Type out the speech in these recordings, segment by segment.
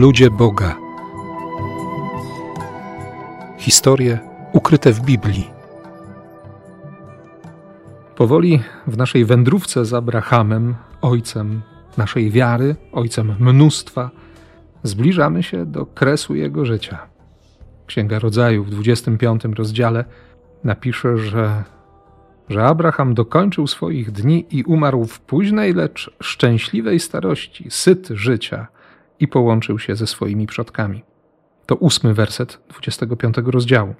Ludzie Boga. Historie ukryte w Biblii. Powoli w naszej wędrówce z Abrahamem, ojcem naszej wiary, ojcem mnóstwa, zbliżamy się do kresu jego życia. Księga Rodzaju w 25 rozdziale napisze, że, że Abraham dokończył swoich dni i umarł w późnej, lecz szczęśliwej starości, syt życia i połączył się ze swoimi przodkami. To ósmy werset 25 rozdziału.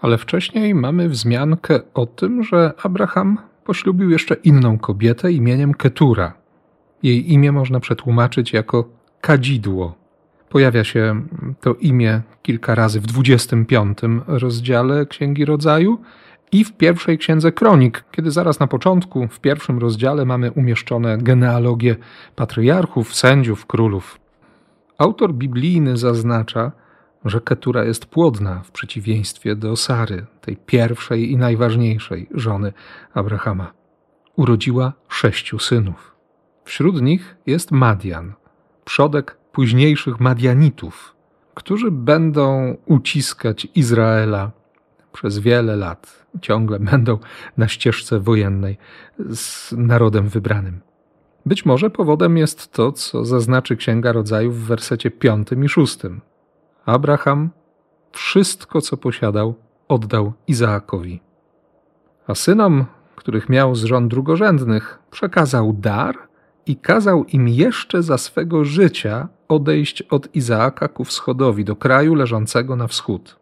Ale wcześniej mamy wzmiankę o tym, że Abraham poślubił jeszcze inną kobietę imieniem Ketura. Jej imię można przetłumaczyć jako kadzidło. Pojawia się to imię kilka razy w 25 rozdziale Księgi Rodzaju i w pierwszej księdze Kronik, kiedy zaraz na początku, w pierwszym rozdziale, mamy umieszczone genealogie patriarchów, sędziów, królów. Autor biblijny zaznacza, że Ketura jest płodna w przeciwieństwie do Sary, tej pierwszej i najważniejszej żony Abrahama. Urodziła sześciu synów. Wśród nich jest Madian, przodek późniejszych Madianitów, którzy będą uciskać Izraela przez wiele lat. Ciągle będą na ścieżce wojennej z narodem wybranym. Być może powodem jest to, co zaznaczy Księga Rodzajów w wersecie piątym i szóstym. Abraham wszystko, co posiadał, oddał Izaakowi. A synom, których miał z żon drugorzędnych, przekazał dar i kazał im jeszcze za swego życia odejść od Izaaka ku wschodowi, do kraju leżącego na wschód.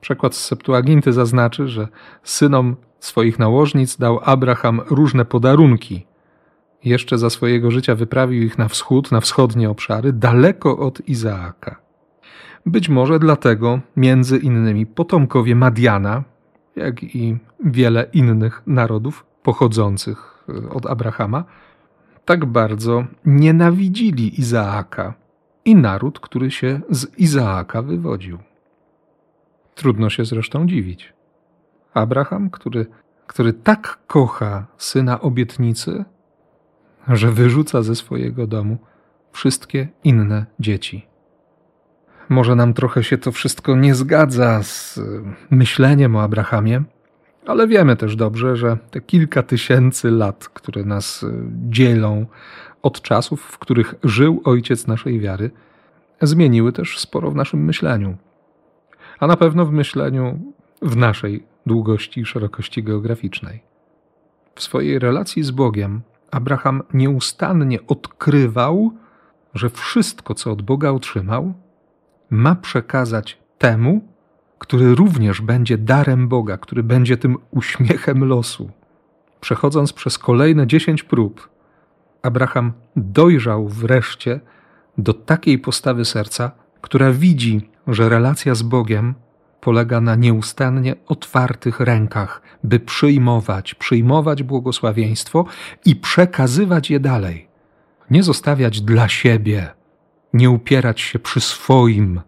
Przekład z Septuaginty zaznaczy, że synom swoich nałożnic dał Abraham różne podarunki. Jeszcze za swojego życia wyprawił ich na wschód, na wschodnie obszary, daleko od Izaaka. Być może dlatego między innymi potomkowie Madiana, jak i wiele innych narodów pochodzących e, od Abrahama, tak bardzo nienawidzili Izaaka i naród, który się z Izaaka wywodził. Trudno się zresztą dziwić. Abraham, który, który tak kocha syna obietnicy, że wyrzuca ze swojego domu wszystkie inne dzieci. Może nam trochę się to wszystko nie zgadza z myśleniem o Abrahamie, ale wiemy też dobrze, że te kilka tysięcy lat, które nas dzielą od czasów, w których żył ojciec naszej wiary, zmieniły też sporo w naszym myśleniu. A na pewno w myśleniu w naszej długości i szerokości geograficznej. W swojej relacji z Bogiem Abraham nieustannie odkrywał, że wszystko, co od Boga otrzymał, ma przekazać temu, który również będzie darem Boga, który będzie tym uśmiechem losu. Przechodząc przez kolejne dziesięć prób, Abraham dojrzał wreszcie do takiej postawy serca, która widzi, że relacja z Bogiem polega na nieustannie otwartych rękach, by przyjmować, przyjmować błogosławieństwo i przekazywać je dalej. Nie zostawiać dla siebie, nie upierać się przy swoim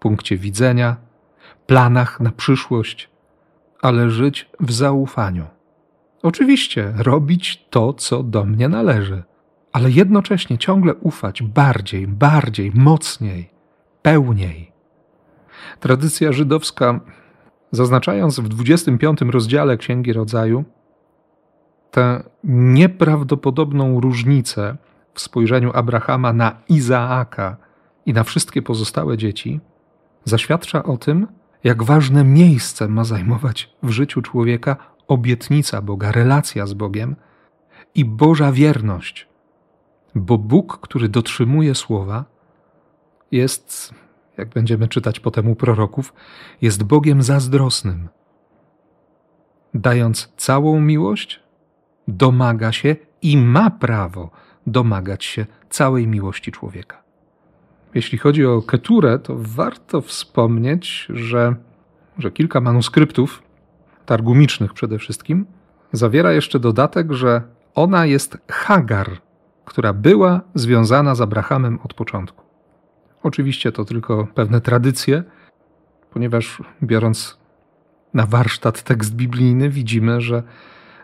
punkcie widzenia, planach na przyszłość, ale żyć w zaufaniu. Oczywiście robić to, co do mnie należy, ale jednocześnie ciągle ufać bardziej, bardziej, mocniej, pełniej. Tradycja żydowska, zaznaczając w 25 rozdziale Księgi Rodzaju tę nieprawdopodobną różnicę w spojrzeniu Abrahama na Izaaka i na wszystkie pozostałe dzieci, zaświadcza o tym, jak ważne miejsce ma zajmować w życiu człowieka obietnica Boga, relacja z Bogiem i Boża wierność. Bo Bóg, który dotrzymuje słowa, jest, jak będziemy czytać potem u proroków, jest Bogiem zazdrosnym. Dając całą miłość, domaga się i ma prawo domagać się całej miłości człowieka. Jeśli chodzi o Keturę, to warto wspomnieć, że, że kilka manuskryptów, targumicznych przede wszystkim, zawiera jeszcze dodatek, że ona jest Hagar, która była związana z Abrahamem od początku. Oczywiście to tylko pewne tradycje, ponieważ biorąc na warsztat tekst biblijny, widzimy, że,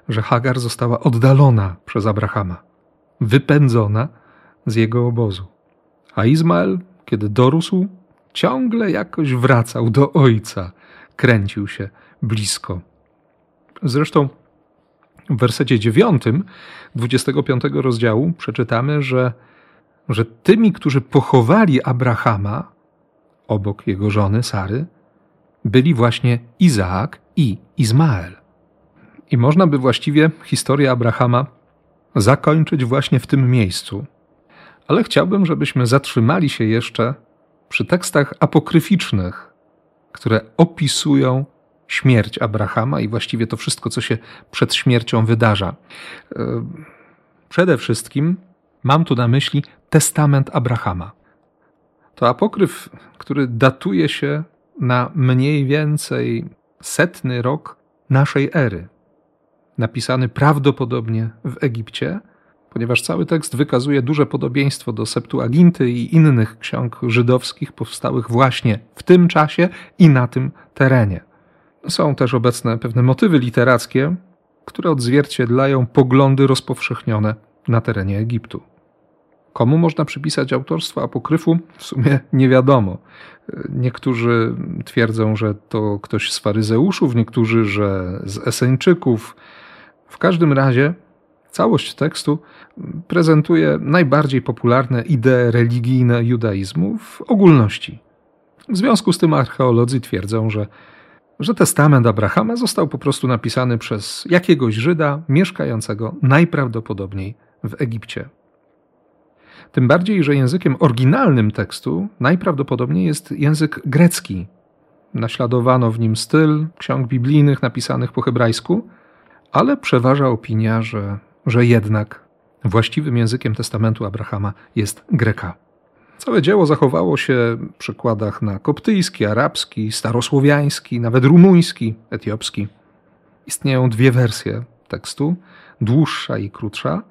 że Hagar została oddalona przez Abrahama wypędzona z jego obozu. A Izmael kiedy dorósł, ciągle jakoś wracał do ojca, kręcił się blisko. Zresztą w wersecie 9 25 rozdziału przeczytamy, że, że tymi, którzy pochowali Abrahama obok jego żony Sary, byli właśnie Izaak i Izmael. I można by właściwie historię Abrahama zakończyć właśnie w tym miejscu. Ale chciałbym, żebyśmy zatrzymali się jeszcze przy tekstach apokryficznych, które opisują śmierć Abrahama i właściwie to wszystko, co się przed śmiercią wydarza. Przede wszystkim mam tu na myśli testament Abrahama. To apokryf, który datuje się na mniej więcej setny rok naszej ery. Napisany prawdopodobnie w Egipcie, ponieważ cały tekst wykazuje duże podobieństwo do Septuaginty i innych ksiąg żydowskich powstałych właśnie w tym czasie i na tym terenie. Są też obecne pewne motywy literackie, które odzwierciedlają poglądy rozpowszechnione na terenie Egiptu. Komu można przypisać autorstwo apokryfu? W sumie nie wiadomo. Niektórzy twierdzą, że to ktoś z faryzeuszów, niektórzy, że z Eseńczyków. W każdym razie całość tekstu prezentuje najbardziej popularne idee religijne judaizmu w ogólności. W związku z tym archeolodzy twierdzą, że, że testament Abrahama został po prostu napisany przez jakiegoś Żyda mieszkającego najprawdopodobniej w Egipcie. Tym bardziej, że językiem oryginalnym tekstu najprawdopodobniej jest język grecki. Naśladowano w nim styl ksiąg biblijnych napisanych po hebrajsku, ale przeważa opinia, że, że jednak właściwym językiem testamentu Abrahama jest greka. Całe dzieło zachowało się w przykładach na koptyjski, arabski, starosłowiański, nawet rumuński, etiopski. Istnieją dwie wersje tekstu, dłuższa i krótsza,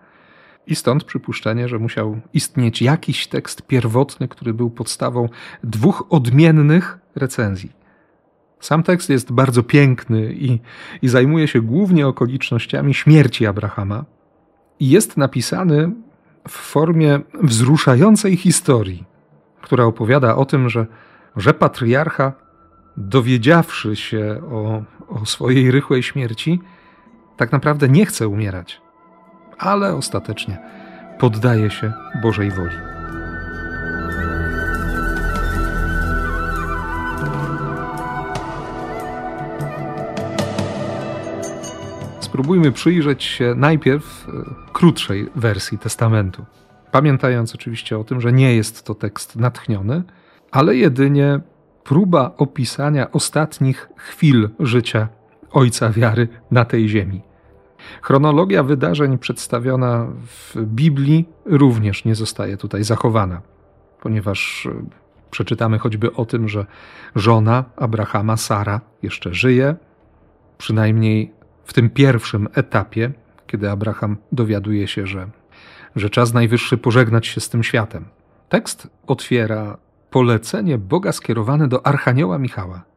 i stąd przypuszczenie, że musiał istnieć jakiś tekst pierwotny, który był podstawą dwóch odmiennych recenzji. Sam tekst jest bardzo piękny i, i zajmuje się głównie okolicznościami śmierci Abrahama. I jest napisany w formie wzruszającej historii, która opowiada o tym, że, że patriarcha, dowiedziawszy się o, o swojej rychłej śmierci, tak naprawdę nie chce umierać ale ostatecznie poddaje się Bożej woli. Spróbujmy przyjrzeć się najpierw e, krótszej wersji testamentu. Pamiętając oczywiście o tym, że nie jest to tekst natchniony, ale jedynie próba opisania ostatnich chwil życia ojca wiary na tej ziemi. Chronologia wydarzeń przedstawiona w Biblii również nie zostaje tutaj zachowana, ponieważ e, przeczytamy choćby o tym, że żona Abrahama, Sara, jeszcze żyje, przynajmniej w tym pierwszym etapie, kiedy Abraham dowiaduje się, że, że czas najwyższy pożegnać się z tym światem. Tekst otwiera polecenie Boga skierowane do Archanioła Michała.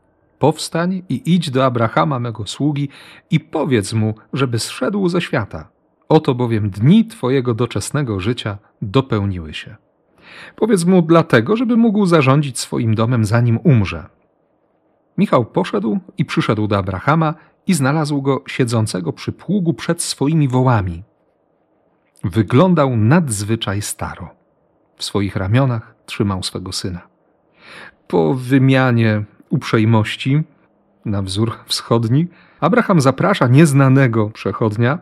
Powstań i idź do Abrahama, mego sługi, i powiedz mu, żeby zszedł ze świata. Oto bowiem dni Twojego doczesnego życia dopełniły się. Powiedz mu dlatego, żeby mógł zarządzić swoim domem, zanim umrze. Michał poszedł i przyszedł do Abrahama i znalazł go siedzącego przy pługu przed swoimi wołami. Wyglądał nadzwyczaj staro. W swoich ramionach trzymał swego syna. Po wymianie uprzejmości na wzór wschodni, Abraham zaprasza nieznanego przechodnia.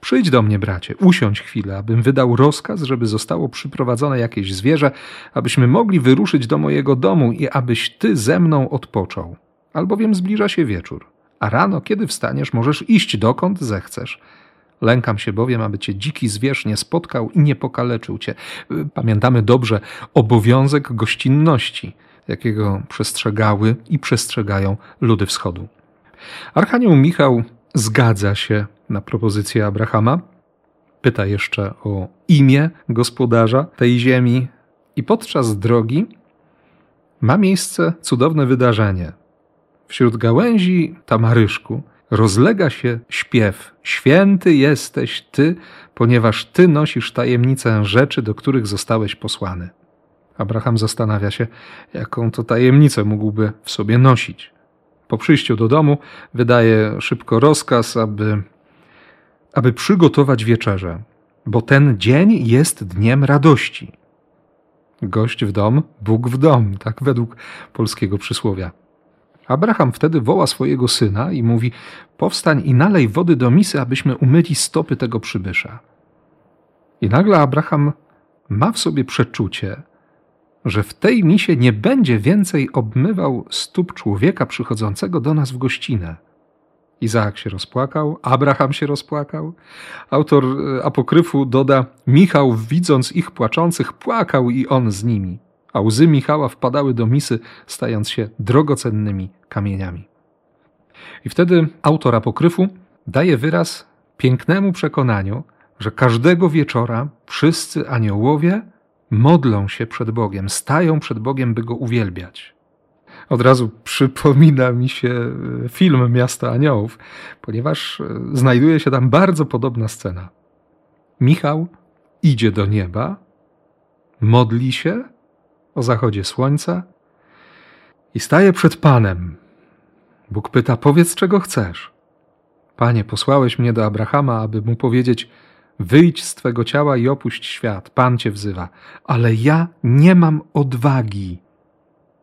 Przyjdź do mnie, bracie, usiądź chwilę, abym wydał rozkaz, żeby zostało przyprowadzone jakieś zwierzę, abyśmy mogli wyruszyć do mojego domu i abyś ty ze mną odpoczął. Albowiem zbliża się wieczór, a rano, kiedy wstaniesz, możesz iść dokąd zechcesz. Lękam się bowiem, aby cię dziki zwierz nie spotkał i nie pokaleczył cię. Pamiętamy dobrze obowiązek gościnności jakiego przestrzegały i przestrzegają ludy wschodu. Archanioł Michał zgadza się na propozycję Abrahama, pyta jeszcze o imię gospodarza tej ziemi i podczas drogi ma miejsce cudowne wydarzenie. Wśród gałęzi tamaryszku rozlega się śpiew: Święty jesteś Ty, ponieważ Ty nosisz tajemnicę rzeczy, do których zostałeś posłany. Abraham zastanawia się, jaką to tajemnicę mógłby w sobie nosić. Po przyjściu do domu wydaje szybko rozkaz, aby, aby przygotować wieczerzę, bo ten dzień jest dniem radości. Gość w dom, Bóg w dom, tak według polskiego przysłowia. Abraham wtedy woła swojego syna i mówi: Powstań i nalej wody do misy, abyśmy umyli stopy tego przybysza. I nagle Abraham ma w sobie przeczucie, że w tej misie nie będzie więcej obmywał stóp człowieka przychodzącego do nas w gościnę. Izaak się rozpłakał, Abraham się rozpłakał. Autor e, apokryfu doda: Michał, widząc ich płaczących, płakał i on z nimi, a łzy Michała wpadały do misy, stając się drogocennymi kamieniami. I wtedy autor apokryfu daje wyraz pięknemu przekonaniu, że każdego wieczora wszyscy aniołowie modlą się przed Bogiem, stają przed Bogiem, by go uwielbiać. Od razu przypomina mi się e, film Miasto Aniołów, ponieważ e, znajduje się tam bardzo podobna scena. Michał idzie do nieba, modli się o zachodzie słońca i staje przed Panem. Bóg pyta: Powiedz, czego chcesz. Panie, posłałeś mnie do Abrahama, aby mu powiedzieć: Wyjdź z twego ciała i opuść świat, Pan cię wzywa, ale ja nie mam odwagi.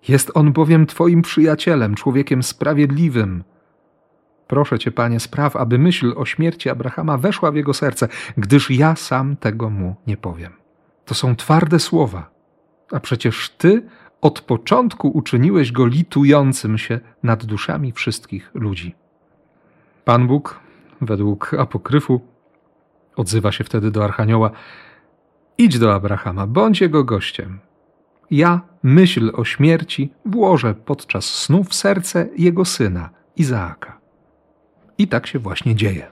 Jest on bowiem twoim przyjacielem, człowiekiem sprawiedliwym. Proszę cię, panie, spraw, aby myśl o śmierci Abrahama weszła w jego serce, gdyż ja sam tego mu nie powiem. To są twarde słowa, a przecież ty od początku uczyniłeś go litującym się nad duszami wszystkich ludzi. Pan Bóg, według apokryfu, Odzywa się wtedy do Archanioła: Idź do Abrahama, bądź jego gościem. Ja myśl o śmierci włożę podczas snu w serce jego syna, Izaaka. I tak się właśnie dzieje.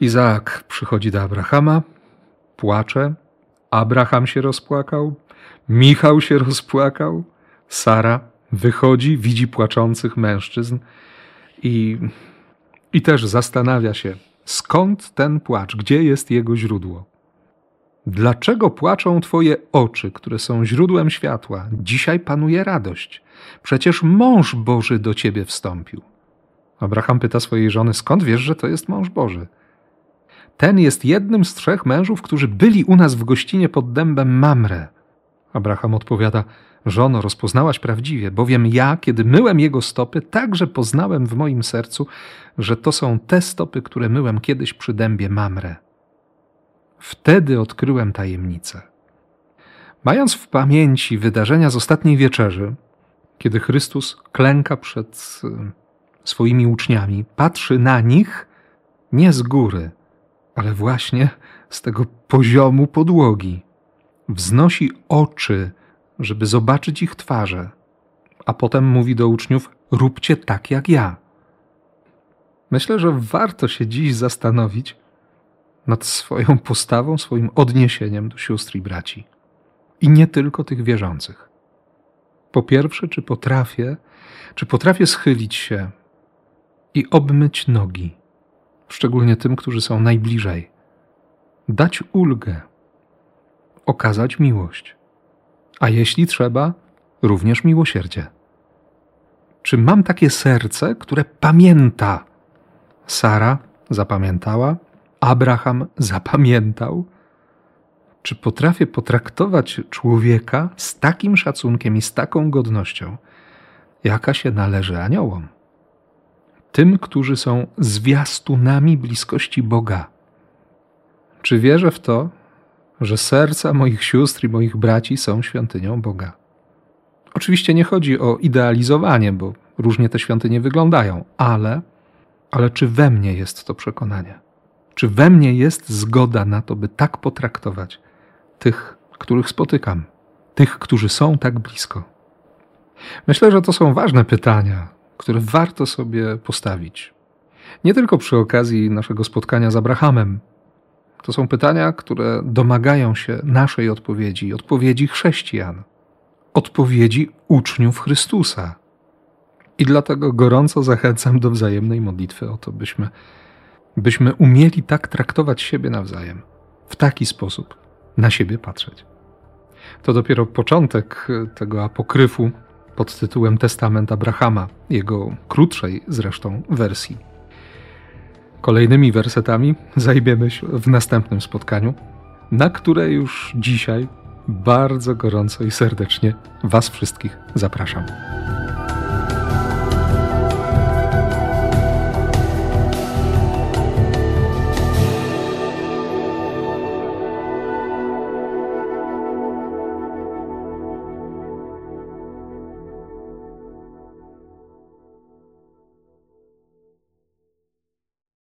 Izaak przychodzi do Abrahama, płacze, Abraham się rozpłakał, Michał się rozpłakał, Sara wychodzi, widzi płaczących mężczyzn i, i też zastanawia się, Skąd ten płacz? Gdzie jest jego źródło? Dlaczego płaczą Twoje oczy, które są źródłem światła? Dzisiaj panuje radość. Przecież mąż Boży do Ciebie wstąpił. Abraham pyta swojej żony: Skąd wiesz, że to jest mąż Boży? Ten jest jednym z trzech mężów, którzy byli u nas w gościnie pod dębem Mamre. Abraham odpowiada: Żono, rozpoznałaś prawdziwie, bowiem ja, kiedy myłem jego stopy, także poznałem w moim sercu, że to są te stopy, które myłem kiedyś przy dębie Mamre. Wtedy odkryłem tajemnicę. Mając w pamięci wydarzenia z ostatniej wieczerzy, kiedy Chrystus klęka przed e, swoimi uczniami, patrzy na nich nie z góry, ale właśnie z tego poziomu podłogi. Wznosi oczy żeby zobaczyć ich twarze, a potem mówi do uczniów: róbcie tak jak ja. Myślę, że warto się dziś zastanowić nad swoją postawą, swoim odniesieniem do sióstr i braci. I nie tylko tych wierzących. Po pierwsze, czy potrafię, czy potrafię schylić się i obmyć nogi, szczególnie tym, którzy są najbliżej, dać ulgę, okazać miłość a jeśli trzeba, również miłosierdzie. Czy mam takie serce, które pamięta? Sara zapamiętała, Abraham zapamiętał. Czy potrafię potraktować człowieka z takim szacunkiem i z taką godnością, jaka się należy aniołom? Tym, którzy są zwiastunami bliskości Boga. Czy wierzę w to, że serca moich sióstr i moich braci są świątynią Boga. Oczywiście nie chodzi o idealizowanie, bo różnie te świątynie wyglądają, ale, ale czy we mnie jest to przekonanie? Czy we mnie jest zgoda na to, by tak potraktować tych, których spotykam, tych, którzy są tak blisko? Myślę, że to są ważne pytania, które warto sobie postawić. Nie tylko przy okazji naszego spotkania z Abrahamem, to są pytania, które domagają się naszej odpowiedzi, odpowiedzi chrześcijan, odpowiedzi uczniów Chrystusa. I dlatego gorąco zachęcam do wzajemnej modlitwy o to, byśmy, byśmy umieli tak traktować siebie nawzajem, w taki sposób na siebie patrzeć. To dopiero początek tego apokryfu pod tytułem Testament Abrahama, jego krótszej zresztą wersji. Kolejnymi wersetami zajmiemy się w następnym spotkaniu, na które już dzisiaj bardzo gorąco i serdecznie Was wszystkich zapraszam.